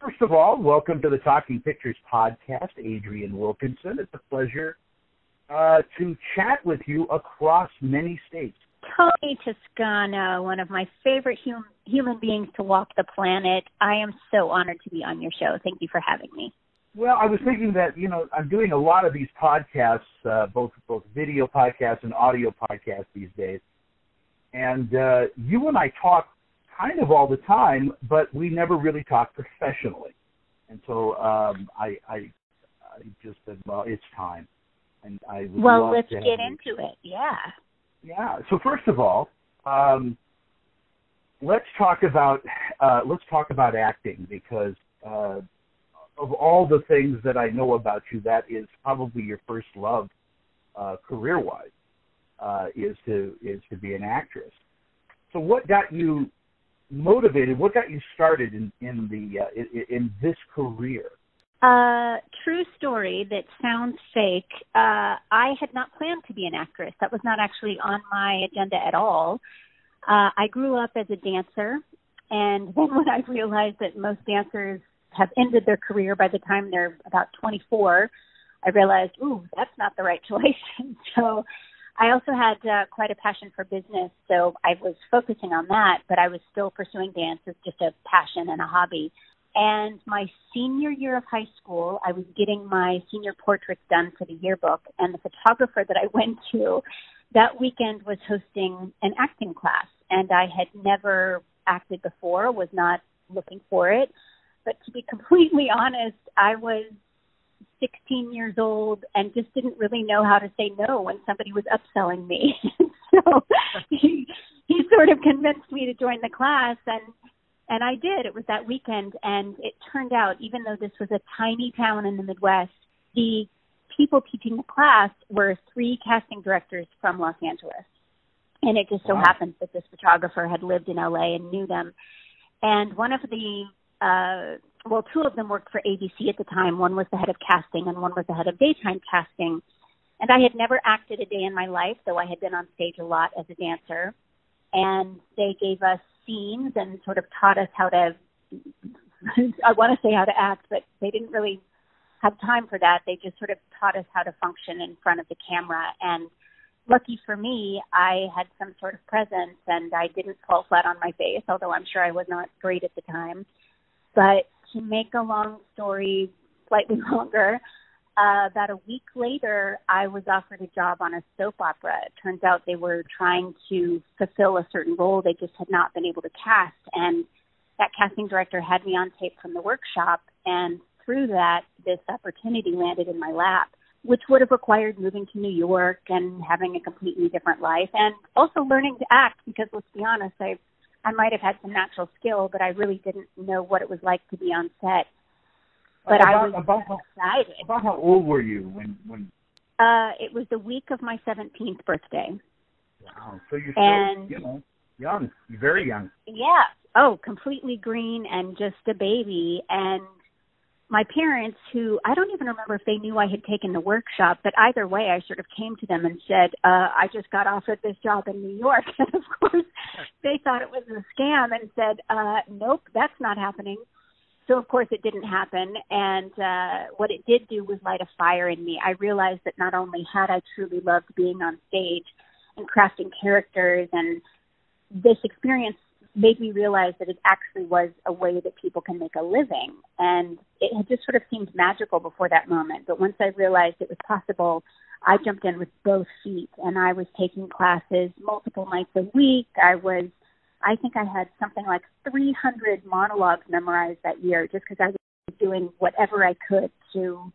First of all, welcome to the Talking Pictures podcast, Adrienne Wilkinson. It's a pleasure uh, to chat with you across many states. Tony Toscano, one of my favorite hum- human beings to walk the planet. I am so honored to be on your show. Thank you for having me. Well, I was thinking that you know I'm doing a lot of these podcasts, uh, both both video podcasts and audio podcasts these days, and uh, you and I talk kind of all the time, but we never really talk professionally. And so um, I, I, I just said, well, it's time, and I would well, let's get into it. Yeah. Yeah. So first of all, um, let's talk about uh, let's talk about acting because uh, of all the things that I know about you, that is probably your first love, uh, career-wise, uh, is to is to be an actress. So what got you motivated? What got you started in in the uh, in, in this career? Uh, true story that sounds fake. Uh, I had not planned to be an actress. That was not actually on my agenda at all. Uh, I grew up as a dancer, and then when I realized that most dancers have ended their career by the time they're about 24, I realized, ooh, that's not the right choice. And so I also had uh, quite a passion for business, so I was focusing on that, but I was still pursuing dance as just a passion and a hobby. And my senior year of high school, I was getting my senior portraits done for the yearbook, and the photographer that I went to that weekend was hosting an acting class, and I had never acted before, was not looking for it. But to be completely honest, I was 16 years old and just didn't really know how to say no when somebody was upselling me. so he, he sort of convinced me to join the class and and I did. It was that weekend and it turned out even though this was a tiny town in the Midwest, the people teaching the class were three casting directors from Los Angeles. And it just so Wow. happened that this photographer had lived in LA and knew them. And one of the uh well, two of them worked for ABC at the time. One was the head of casting and one was the head of daytime casting. And I had never acted a day in my life, though I had been on stage a lot as a dancer. And they gave us scenes and sort of taught us how to, I want to say how to act, but they didn't really have time for that. They just sort of taught us how to function in front of the camera. And lucky for me, I had some sort of presence and I didn't fall flat on my face, although I'm sure I was not great at the time. But to make a long story slightly longer, uh, about a week later, I was offered a job on a soap opera. It turns out they were trying to fulfill a certain role they just had not been able to cast. And that casting director had me on tape from the workshop. And through that, this opportunity landed in my lap, which would have required moving to New York and having a completely different life and also learning to act because let's be honest, I I might have had some natural skill, but I really didn't know what it was like to be on set. But I was about how, excited. about how old were you when when Uh, it was the week of my 17th birthday. wow so you're And- still you know young very young Yeah. Oh, completely green and just a baby. And my parents, who I don't even remember if they knew I had taken the workshop, but either way, I sort of came to them and said, uh, I just got offered this job in New York. And of course, they thought it was a scam and said, uh, nope, that's not happening. So of course it didn't happen. And uh, what it did do was light a fire in me. I realized that not only had I truly loved being on stage and crafting characters and this experience made me realize that it actually was a way that people can make a living. And it had just sort of seemed magical before that moment. But once I realized it was possible, I jumped in with both feet and I was taking classes multiple nights a week. I was, I think I had something like 300 monologues memorized that year just because I was doing whatever I could to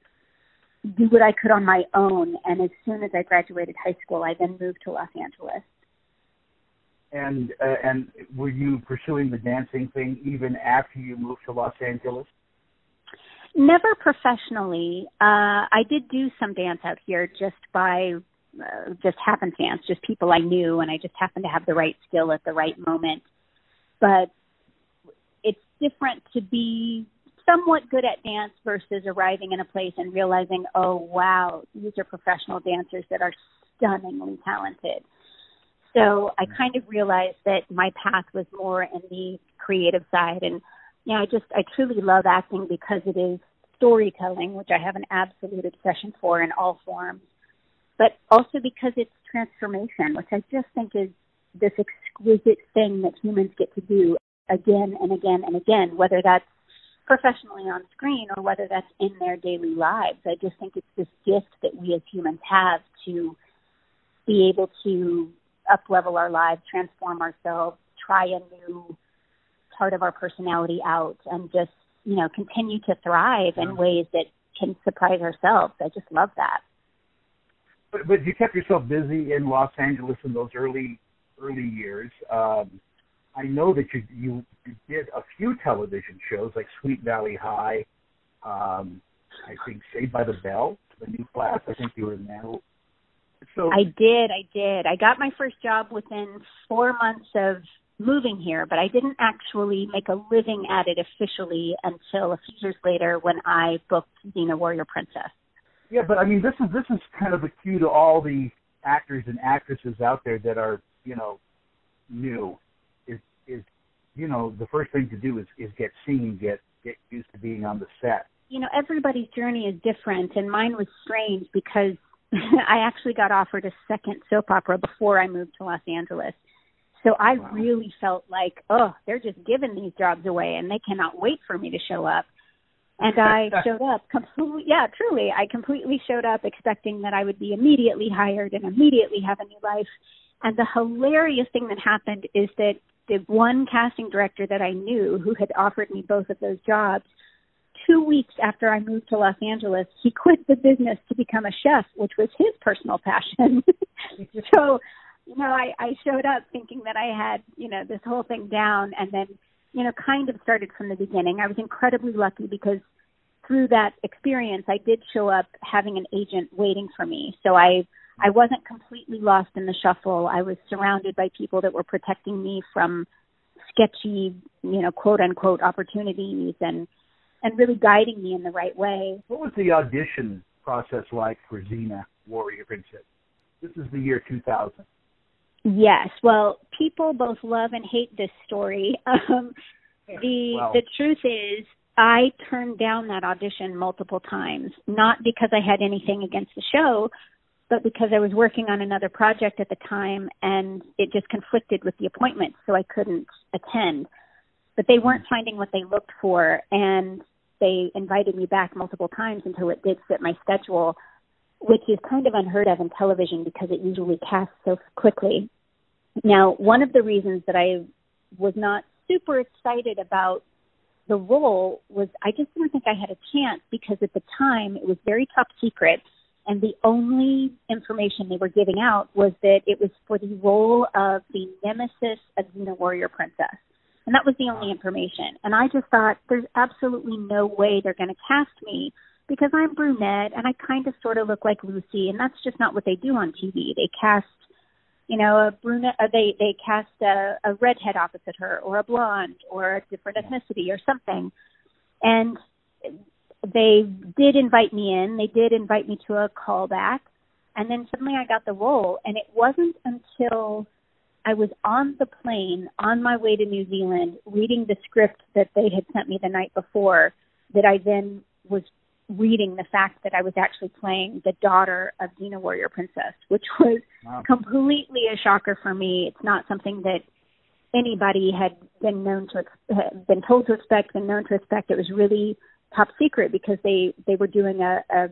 do what I could on my own. And as soon as I graduated high school, I then moved to Los Angeles. And uh, and were you pursuing the dancing thing even after you moved to Los Angeles? Never professionally. Uh, I did do some dance out here just by uh, just happenstance, just people I knew, and I just happened to have the right skill at the right moment. But it's different to be somewhat good at dance versus arriving in a place and realizing, oh wow, these are professional dancers that are stunningly talented. So I kind of realized that my path was more in the creative side and yeah, I just I truly love acting because it is storytelling, which I have an absolute obsession for in all forms, but also because it's transformation, which I just think is this exquisite thing that humans get to do again and again and again, whether that's professionally on screen or whether that's in their daily lives. I just think it's this gift that we as humans have to be able to up level our lives, transform ourselves, try a new part of our personality out and just, you know, continue to thrive yeah. in ways that can surprise ourselves. I just love that. But, but you kept yourself busy in Los Angeles in those early early years. Um, I know that you, you you did a few television shows like Sweet Valley High. Um, I think Saved by the Bell, the new class. I think you were in that. So I did, I did. I got my first job within four months of moving here, but I didn't actually make a living at it officially until a few years later when I booked Xena Warrior Princess. Yeah, but I mean, this is this is kind of a cue to all the actors and actresses out there that are you know new. Is is you know the first thing to do is is get seen, get get used to being on the set. You know, everybody's journey is different, and mine was strange because I actually got offered a second soap opera before I moved to Los Angeles. So I wow. really felt like, oh, they're just giving these jobs away and they cannot wait for me to show up. And I showed up completely, yeah, truly, I completely showed up expecting that I would be immediately hired and immediately have a new life. And the hilarious thing that happened is that the one casting director that I knew who had offered me both of those jobs two weeks after I moved to Los Angeles, he quit the business to become a chef, which was his personal passion. so, you know, I, I showed up thinking that I had, you know, this whole thing down and then, you know, kind of started from the beginning. I was incredibly lucky because through that experience, I did show up having an agent waiting for me. So I, I wasn't completely lost in the shuffle. I was surrounded by people that were protecting me from sketchy, you know, quote unquote opportunities and, and really guiding me in the right way. What was the audition process like for Xena Warrior Princess? This is the year 2000. Yes. Well, people both love and hate this story. Um, the the truth is, I turned down that audition multiple times, not because I had anything against the show, but because I was working on another project at the time and it just conflicted with the appointment, so I couldn't attend. But they weren't finding what they looked for, and they invited me back multiple times until it did fit my schedule, which is kind of unheard of in television because it usually casts so quickly. Now, one of the reasons that I was not super excited about the role was I just didn't think I had a chance because at the time it was very top secret and the only information they were giving out was that it was for the role of the nemesis of Xena Warrior Princess. And that was the only information. And I just thought there's absolutely no way they're going to cast me because I'm brunette and I kind of sort of look like Lucy and that's just not what they do on TV. They cast, you know, a brunette, uh, they, they cast a, a redhead opposite her or a blonde or a different ethnicity or something. And they did invite me in. They did invite me to a callback. And then suddenly I got the role and it wasn't until I was on the plane on my way to New Zealand reading the script that they had sent me the night before that I then was reading the fact that I was actually playing the daughter of Xena Warrior Princess, which was wow. completely a shocker for me. It's not something that anybody had been known to had been told to expect, been known to expect. It was really top secret because they they were doing a, a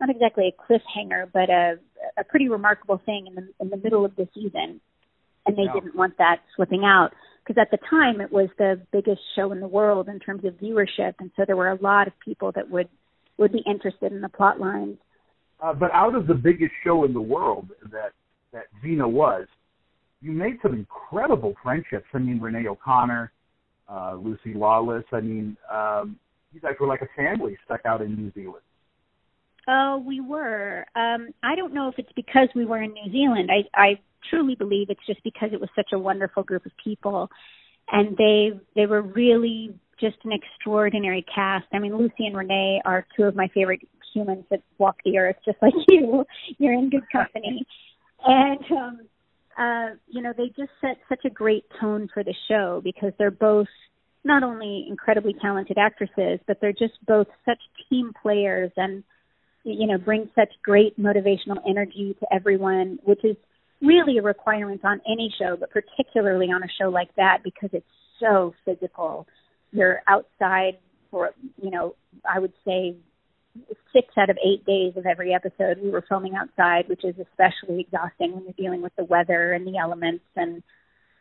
not exactly a cliffhanger, but a a pretty remarkable thing in the in the middle of the season and they yeah. didn't want that slipping out because at the time it was the biggest show in the world in terms of viewership, and so there were a lot of people that would would be interested in the plot lines. Uh, but out of the biggest show in the world that that Xena was, you made some incredible friendships. I mean, Renee O'Connor, uh, Lucy Lawless. I mean, um, you guys were like a family stuck out in New Zealand. Oh, we were. Um, I don't know if it's because we were in New Zealand. I, I truly believe it's just because it was such a wonderful group of people, and they they were really just an extraordinary cast. I mean, Lucy and Renee are two of my favorite humans that walk the earth, just like you. You're in good company, and um, uh, you know they just set such a great tone for the show because they're both not only incredibly talented actresses, but they're just both such team players and you know bring such great motivational energy to everyone, which is really a requirement on any show, but particularly on a show like that because it's so physical. You're outside for you know I would say six out of eight days of every episode we were filming outside, which is especially exhausting when you're dealing with the weather and the elements and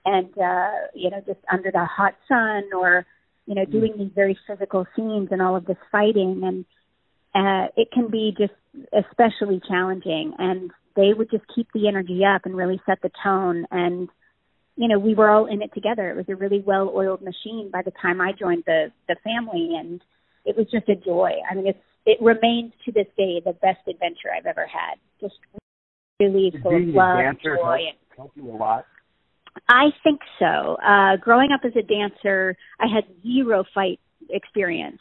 and uh, you know just under the hot sun or you know mm-hmm. doing these very physical scenes and all of this fighting and uh, it can be just especially challenging and they would just keep the energy up and really set the tone. And you know we were all in it together. It was a really well oiled machine by the time i joined the the family and it was just a joy. I mean it's it remains to this day the best adventure i've ever had. Just really full of love joy and help you a lot? I think so. Uh, growing up as a dancer, I had zero fight experience,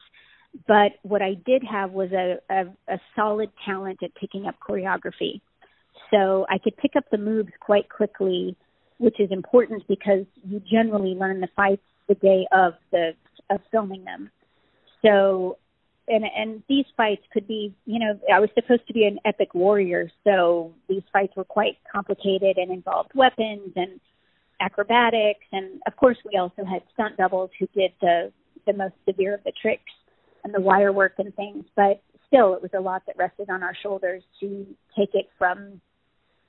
but what I did have was a, a, a solid talent at picking up choreography. So I could pick up the moves quite quickly, which is important because you generally learn the fights the day of the of filming them. So and and these fights could be you know I was supposed to be an epic warrior, so these fights were quite complicated and involved weapons and acrobatics, and of course we also had stunt doubles who did the the most severe of the tricks and the wire work and things. But still, it was a lot that rested on our shoulders to take it from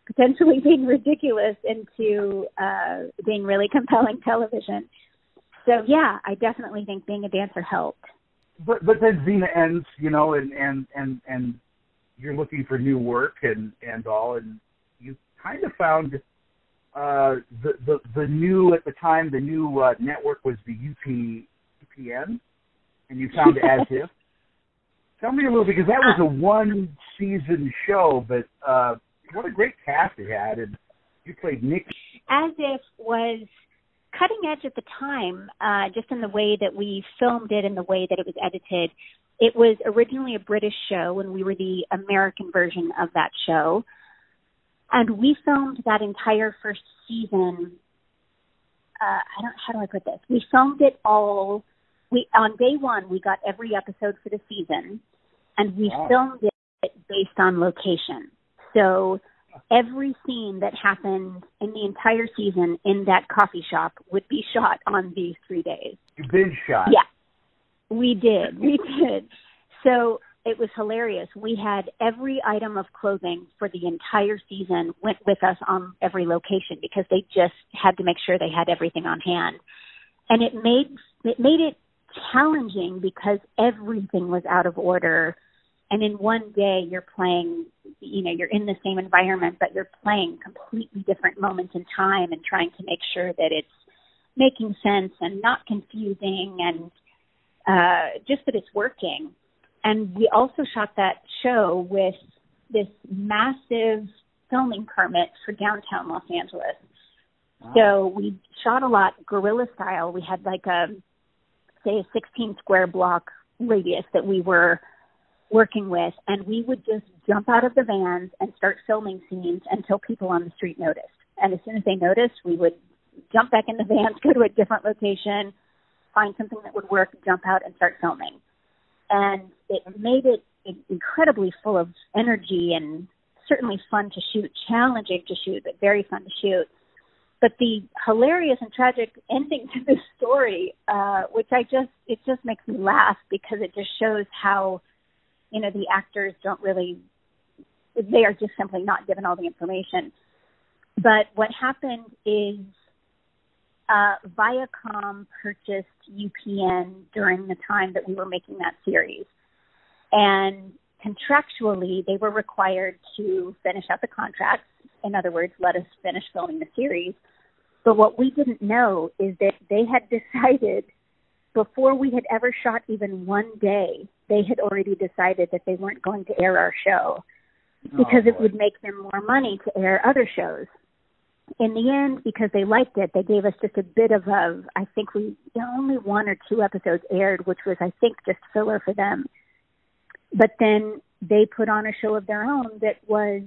potentially being ridiculous into uh, being really compelling television. So yeah, I definitely think being a dancer helped. But but then Xena ends, you know, and and and and you're looking for new work and and all, and you kind of found uh, the the the new at the time the new uh, network was the UP UPN, and you found As If. Tell me a little because that was a one season show, but uh, what a great cast it had, and you played Nick. As If was cutting edge at the time, uh, just in the way that we filmed it and the way that it was edited. It was originally a British show, and we were the American version of that show. And we filmed that entire first season. Uh, I don't. How do I put this? We filmed it all. We on day one we got every episode for the season, and we wow. filmed it based on location. So every scene that happened in the entire season in that coffee shop would be shot on these three days. You binge shot. Yeah, we did. We did. So it was hilarious. We had every item of clothing for the entire season went with us on every location because they just had to make sure they had everything on hand. And it made it made it challenging because everything was out of order. And in one day you're playing you know, you're in the same environment but you're playing completely different moments in time and trying to make sure that it's making sense and not confusing and uh just that it's working and we also shot that show with this massive filming permit for downtown Los Angeles. Wow. So we shot a lot guerrilla style. We had like a say a 16 square block radius that we were working with and we would just jump out of the vans and start filming scenes until people on the street noticed. And as soon as they noticed, we would jump back in the vans, go to a different location, find something that would work, jump out and start filming and it made it incredibly full of energy and certainly fun to shoot, challenging to shoot, but very fun to shoot. But the hilarious and tragic ending to this story, uh, which I just it just makes me laugh because it just shows how, you know, the actors don't really they are just simply not given all the information. But what happened is uh, Viacom purchased UPN during the time that we were making that series. And contractually, they were required to finish out the contracts. In other words, let us finish filming the series. But what we didn't know is that they had decided before we had ever shot even one day, they had already decided that they weren't going to air our show oh, because oh, it would make them more money to air other shows in the end, because they liked it, they gave us just a bit of a. I think we only one or two episodes aired, which was I think just filler for them. But then they put on a show of their own that was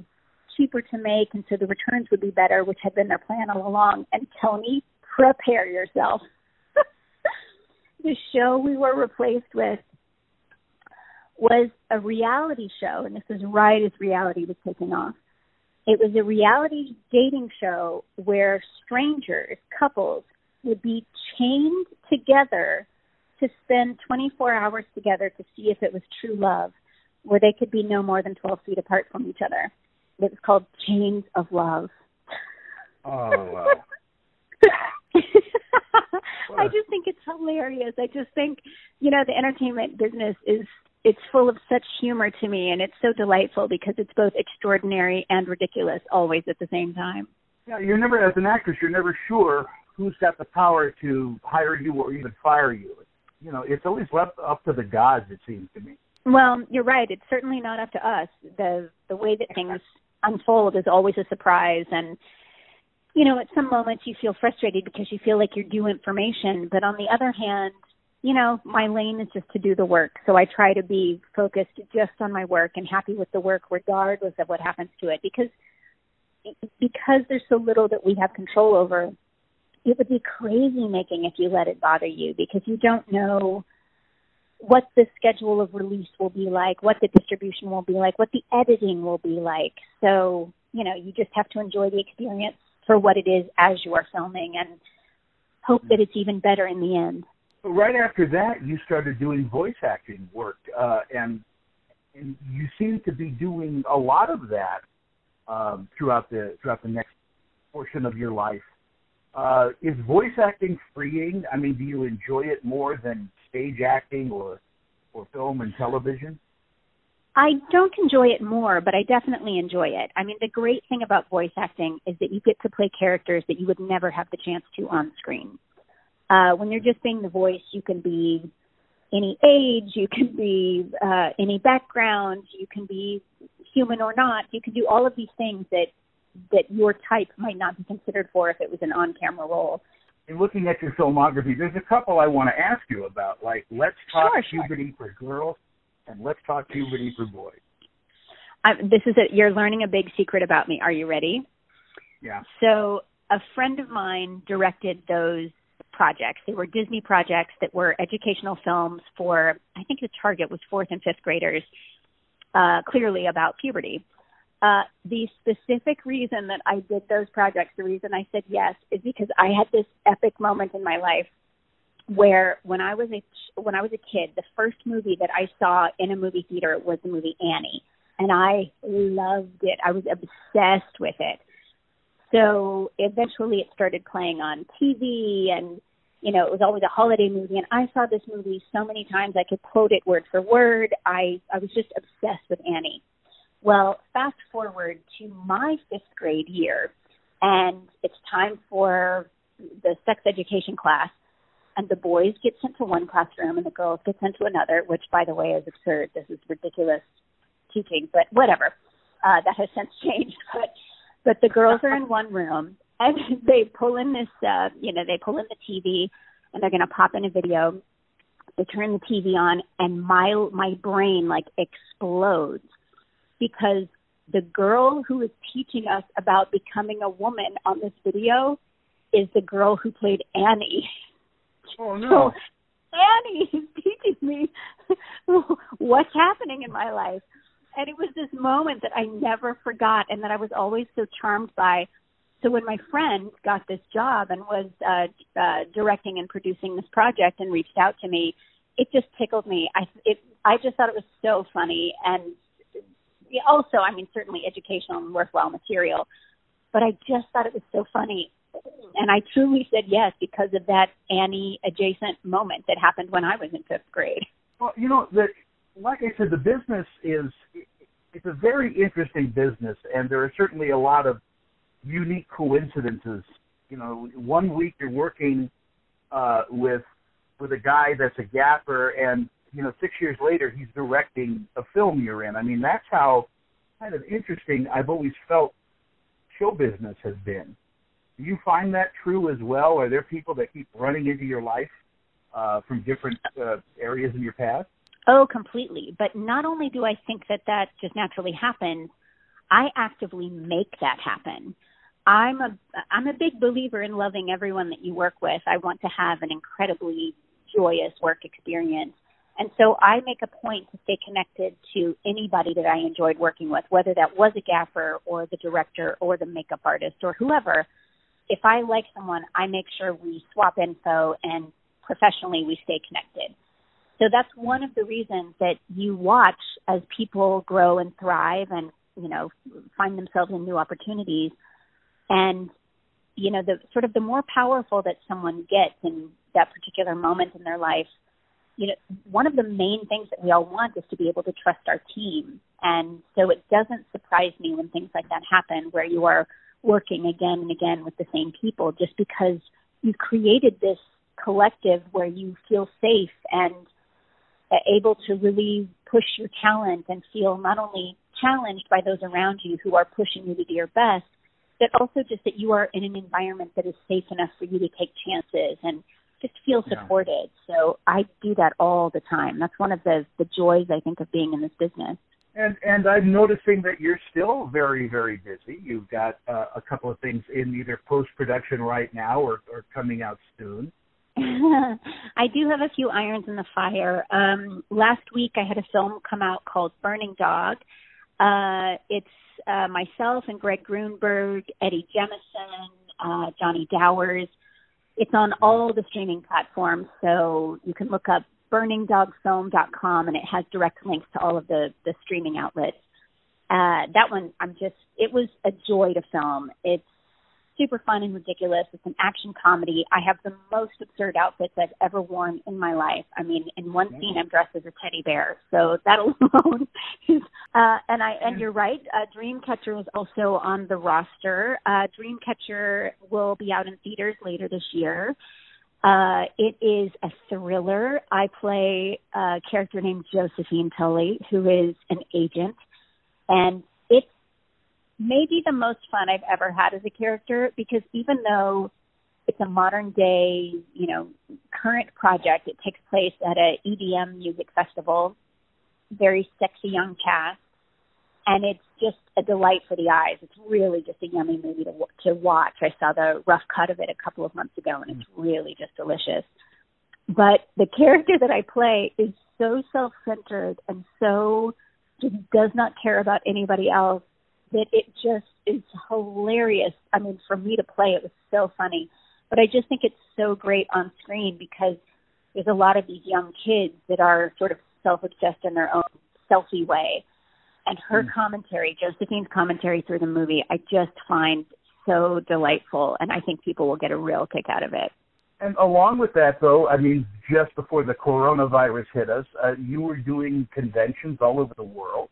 cheaper to make, and so the returns would be better, which had been their plan all along. And Tony, prepare yourself. the show we were replaced with was a reality show, and this was right as reality was taking off. It was a reality dating show where strangers, couples, would be chained together to spend 24 hours together to see if it was true love, where they could be no more than 12 feet apart from each other. It was called Chains of Love. Oh, wow. I just think it's hilarious. I just think, you know, the entertainment business is it's full of such humor to me and it's so delightful because it's both extraordinary and ridiculous always at the same time. Yeah, you're never as an actress, you're never sure who's got the power to hire you or even fire you. You know, it's always left up to the gods it seems to me. Well, you're right. It's certainly not up to us. The the way that things unfold is always a surprise and you know, at some moments you feel frustrated because you feel like you're due information, but on the other hand, you know, my lane is just to do the work. So I try to be focused just on my work and happy with the work regardless of what happens to it because because there's so little that we have control over. It would be crazy making if you let it bother you because you don't know what the schedule of release will be like, what the distribution will be like, what the editing will be like. So, you know, you just have to enjoy the experience for what it is as you are filming and hope that it's even better in the end. Right after that, you started doing voice acting work, uh, and and you seem to be doing a lot of that um, throughout the throughout the next portion of your life. Uh, is voice acting freeing? I mean, do you enjoy it more than stage acting or or film and television? I don't enjoy it more, but I definitely enjoy it. I mean, the great thing about voice acting is that you get to play characters that you would never have the chance to on screen. Uh, when you're just being the voice, you can be any age, you can be uh, any background, you can be human or not. You can do all of these things that that your type might not be considered for if it was an on-camera role. In looking at your filmography, there's a couple I want to ask you about, like Let's Talk sure, Puberty sure. for Girls and Let's Talk Puberty for Boys. Uh, this is a, you're learning a big secret about me. Are you ready? Yeah. So a friend of mine directed those projects. They were Disney projects that were educational films for, I think the target was fourth and fifth graders, uh, clearly about puberty. Uh, the specific reason that I did those projects, the reason I said yes, is because I had this epic moment in my life where when I was a when I was a kid, the first movie that I saw in a movie theater was the movie Annie, and I loved it. I was obsessed with it. So eventually, it started playing on TV, and you know, it was always a holiday movie, and I saw this movie so many times I could quote it word for word. I I was just obsessed with Annie. Well, fast forward to my fifth grade year, and it's time for the sex education class, and the boys get sent to one classroom and the girls get sent to another, which, by the way, is absurd. This is ridiculous teaching, but whatever. Uh, that has since changed, but but the girls are in one room and they pull in this uh you know they pull in the TV and they're going to pop in a video they turn the TV on and my my brain like explodes because the girl who is teaching us about becoming a woman on this video is the girl who played Annie. Oh no. So Annie is teaching me what's happening in my life. And it was this moment that I never forgot and that I was always so charmed by so when my friend got this job and was uh, uh, directing and producing this project and reached out to me, it just tickled me. I it I just thought it was so funny and also, I mean, certainly educational and worthwhile material. But I just thought it was so funny, and I truly said yes because of that Annie adjacent moment that happened when I was in fifth grade. Well, you know that, like I said, the business is it's a very interesting business, and there are certainly a lot of unique coincidences. You know, one week you're working uh, with with a guy that's a gaffer, and you know, six years later he's directing a film you're in. I mean, that's how kind of interesting I've always felt show business has been. Do you find that true as well? Are there people that keep running into your life uh, from different uh, areas in your past? Oh, completely. But not only do I think that that just naturally happens, I actively make that happen. I'm a I'm a big believer in loving everyone that you work with. I want to have an incredibly joyous work experience. And so I make a point to stay connected to anybody that I enjoyed working with, whether that was a gaffer or the director or the makeup artist or whoever. If I like someone, I make sure we swap info and professionally we stay connected. So that's one of the reasons that you watch as people grow and thrive and, you know, find themselves in new opportunities. And, you know, the sort of the more powerful that someone gets in that particular moment in their life, you know, one of the main things that we all want is to be able to trust our team. And so it doesn't surprise me when things like that happen where you are working again and again with the same people just because you've created this collective where you feel safe and uh, able to really push your talent and feel not only challenged by those around you who are pushing you to do your best, but also just that you are in an environment that is safe enough for you to take chances and just feel supported. Yeah. So I do that all the time. That's one of the the joys I think of being in this business. And and I'm noticing that you're still very very busy. You've got uh, a couple of things in either post production right now or or coming out soon. I do have a few irons in the fire. Um, last week I had a film come out called Burning Dog. Uh, it's uh, myself and Greg Grunberg, Eddie Jemison, uh, Johnny Dowers, it's on all the streaming platforms, so you can look up burningdogfilm.com and it has direct links to all of the the streaming outlets. Uh, that one, I'm just, it was a joy to film. It's super fun and ridiculous. It's an action comedy. I have the most absurd outfits I've ever worn in my life. I mean, in one scene, I'm dressed as a teddy bear, so that alone is. Uh, and I and you're right. Uh, Dreamcatcher is also on the roster. Uh, Dreamcatcher will be out in theaters later this year. Uh, it is a thriller. I play a character named Josephine Tully, who is an agent, and maybe the most fun I've ever had as a character because even though it's a modern day, you know, current project, it takes place at a EDM music festival, very sexy young cast, and it's just a delight for the eyes. It's really just a yummy movie to to watch. I saw the rough cut of it a couple of months ago, and it's mm. really just delicious. But the character that I play is so self-centered and so just does not care about anybody else that it just is hilarious. I mean, for me to play, it was so funny. But I just think it's so great on screen because there's a lot of these young kids that are sort of self-obsessed in their own selfie way. And her mm. commentary, Josephine's commentary through the movie, I just find so delightful, and I think people will get a real kick out of it. And along with that, though, I mean, just before the coronavirus hit us, uh, you were doing conventions all over the world.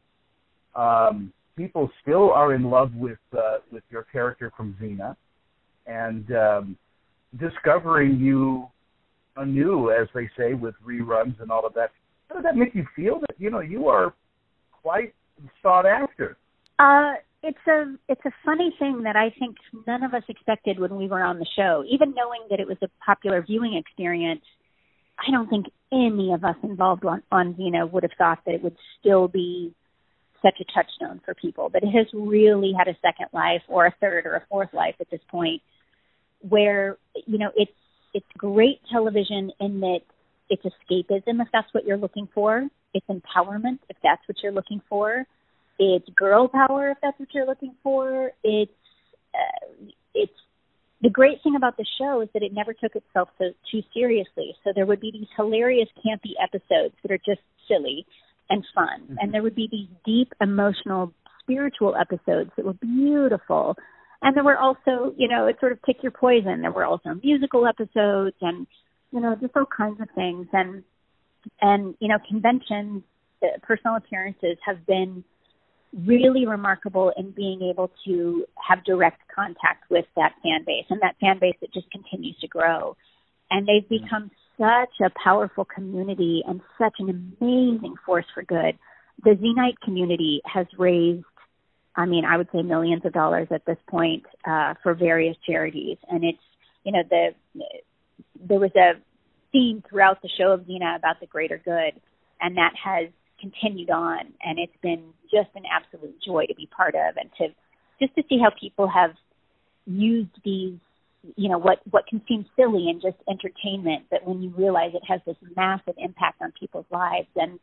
Um, people still are in love with uh, with your character from Xena, and um, discovering you anew, as they say, with reruns and all of that. How does that make you feel? That you know you are quite sought after. Uh, it's a it's a funny thing that I think none of us expected when we were on the show. Even knowing that it was a popular viewing experience, I don't think any of us involved on, on Xena would have thought that it would still be such a touchstone for people, but it has really had a second life or a third or a fourth life at this point where, you know, it's it's great television in that it's escapism if that's what you're looking for. It's empowerment if that's what you're looking for. It's girl power if that's what you're looking for. It's uh, it's the great thing about the show is that it never took itself so, too seriously. So there would be these hilarious campy episodes that are just silly and fun. Mm-hmm. And there would be these deep emotional spiritual episodes that were beautiful. And there were also, you know, it sort of pick your poison. There were also musical episodes and, you know, just all kinds of things. And, and, you know, conventions, uh, personal appearances have been really remarkable in being able to have direct contact with that fan base and that fan base that just continues to grow. And they've become such a powerful community and such an amazing force for good. The Xenite community has raised, I mean, I would say millions of dollars at this point uh, for various charities, and it's you know the there was a theme throughout the show of Xena about the greater good, and that has continued on, and it's been just an absolute joy to be part of, and to just to see how people have used these you know what what can seem silly and just entertainment but when you realize it has this massive impact on people's lives and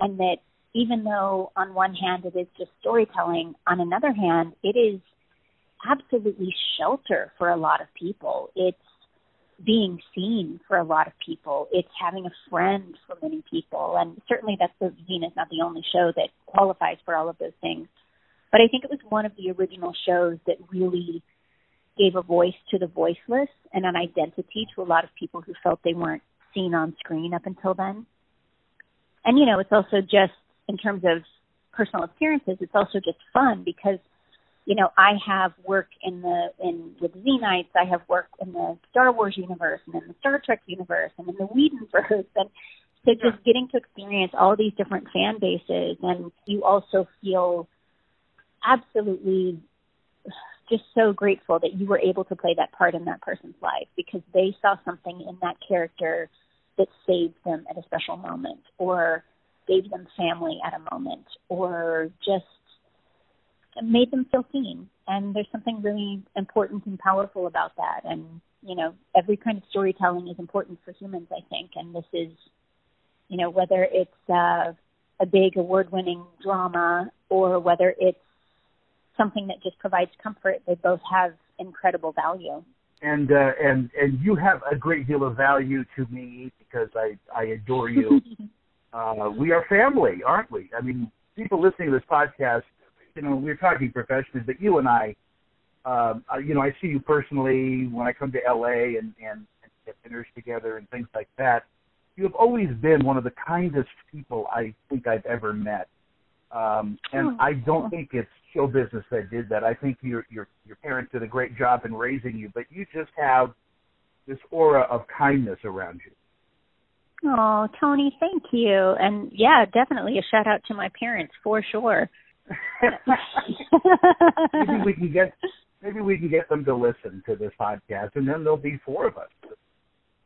and that even though on one hand it is just storytelling on another hand it is absolutely shelter for a lot of people. It's being seen for a lot of people. It's having a friend for many people. And certainly that's the Xena is not the only show that qualifies for all of those things. But i think it was one of the original shows that really gave a voice to the voiceless and an identity to a lot of people who felt they weren't seen on screen up until then. And you know, it's also just in terms of personal appearances, it's also just fun because you know, I have work in the in with Xenites, I have work in the Star Wars universe and in the Star Trek universe and in the Whedonverse and so just getting to experience all these different fan bases and you also feel absolutely just so grateful that you were able to play that part in that person's life because they saw something in that character that saved them at a special moment or gave them family at a moment or just made them feel seen. And there's something really important and powerful about that. And you know every kind of storytelling is important for humans i think. And this is you know whether it's uh, a big award winning drama or whether it's something that just provides comfort. They both have incredible value. And uh, and and you have a great deal of value to me because I I adore you. uh, we are family, aren't we? I mean, people listening to this podcast, you know, we're talking professionally, but you and I, um, uh, you know, I see you personally when I come to LA and and, and get dinners together and things like that. You have always been one of the kindest people I think I've ever met. Um, and oh. I don't think it's show business that did that. I think your your your parents did a great job in raising you, but you just have this aura of kindness around you. Oh, Tony, thank you. And yeah, definitely a shout out to my parents for sure. maybe we can get maybe we can get them to listen to this podcast and then there'll be four of us.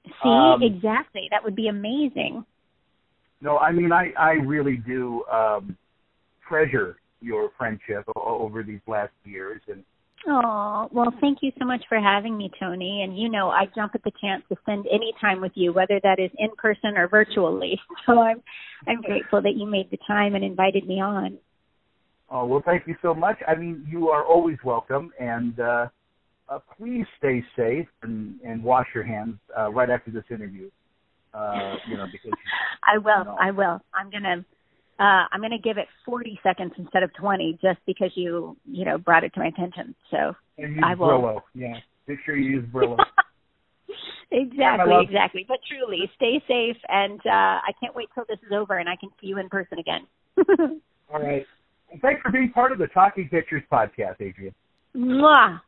See, um, exactly. That would be amazing. No, I mean I I really do um treasure your friendship over these last years and Oh, well, thank you so much for having me, Tony. And you know, I jump at the chance to spend any time with you, whether that is in person or virtually. So I'm I'm grateful that you made the time and invited me on. Oh, well, thank you so much. I mean, you are always welcome and uh uh, please stay safe and, and wash your hands uh, right after this interview. Uh, you know, because I will. You know, I will. I'm gonna uh, I'm going to give it 40 seconds instead of 20, just because you you know brought it to my attention. So I will. Brillo. Yeah, make sure you use Brillo. exactly, exactly. But truly, stay safe, and uh, I can't wait till this is over and I can see you in person again. All right. And thanks for being part of the Talking Pictures podcast, Adrienne. Mwah.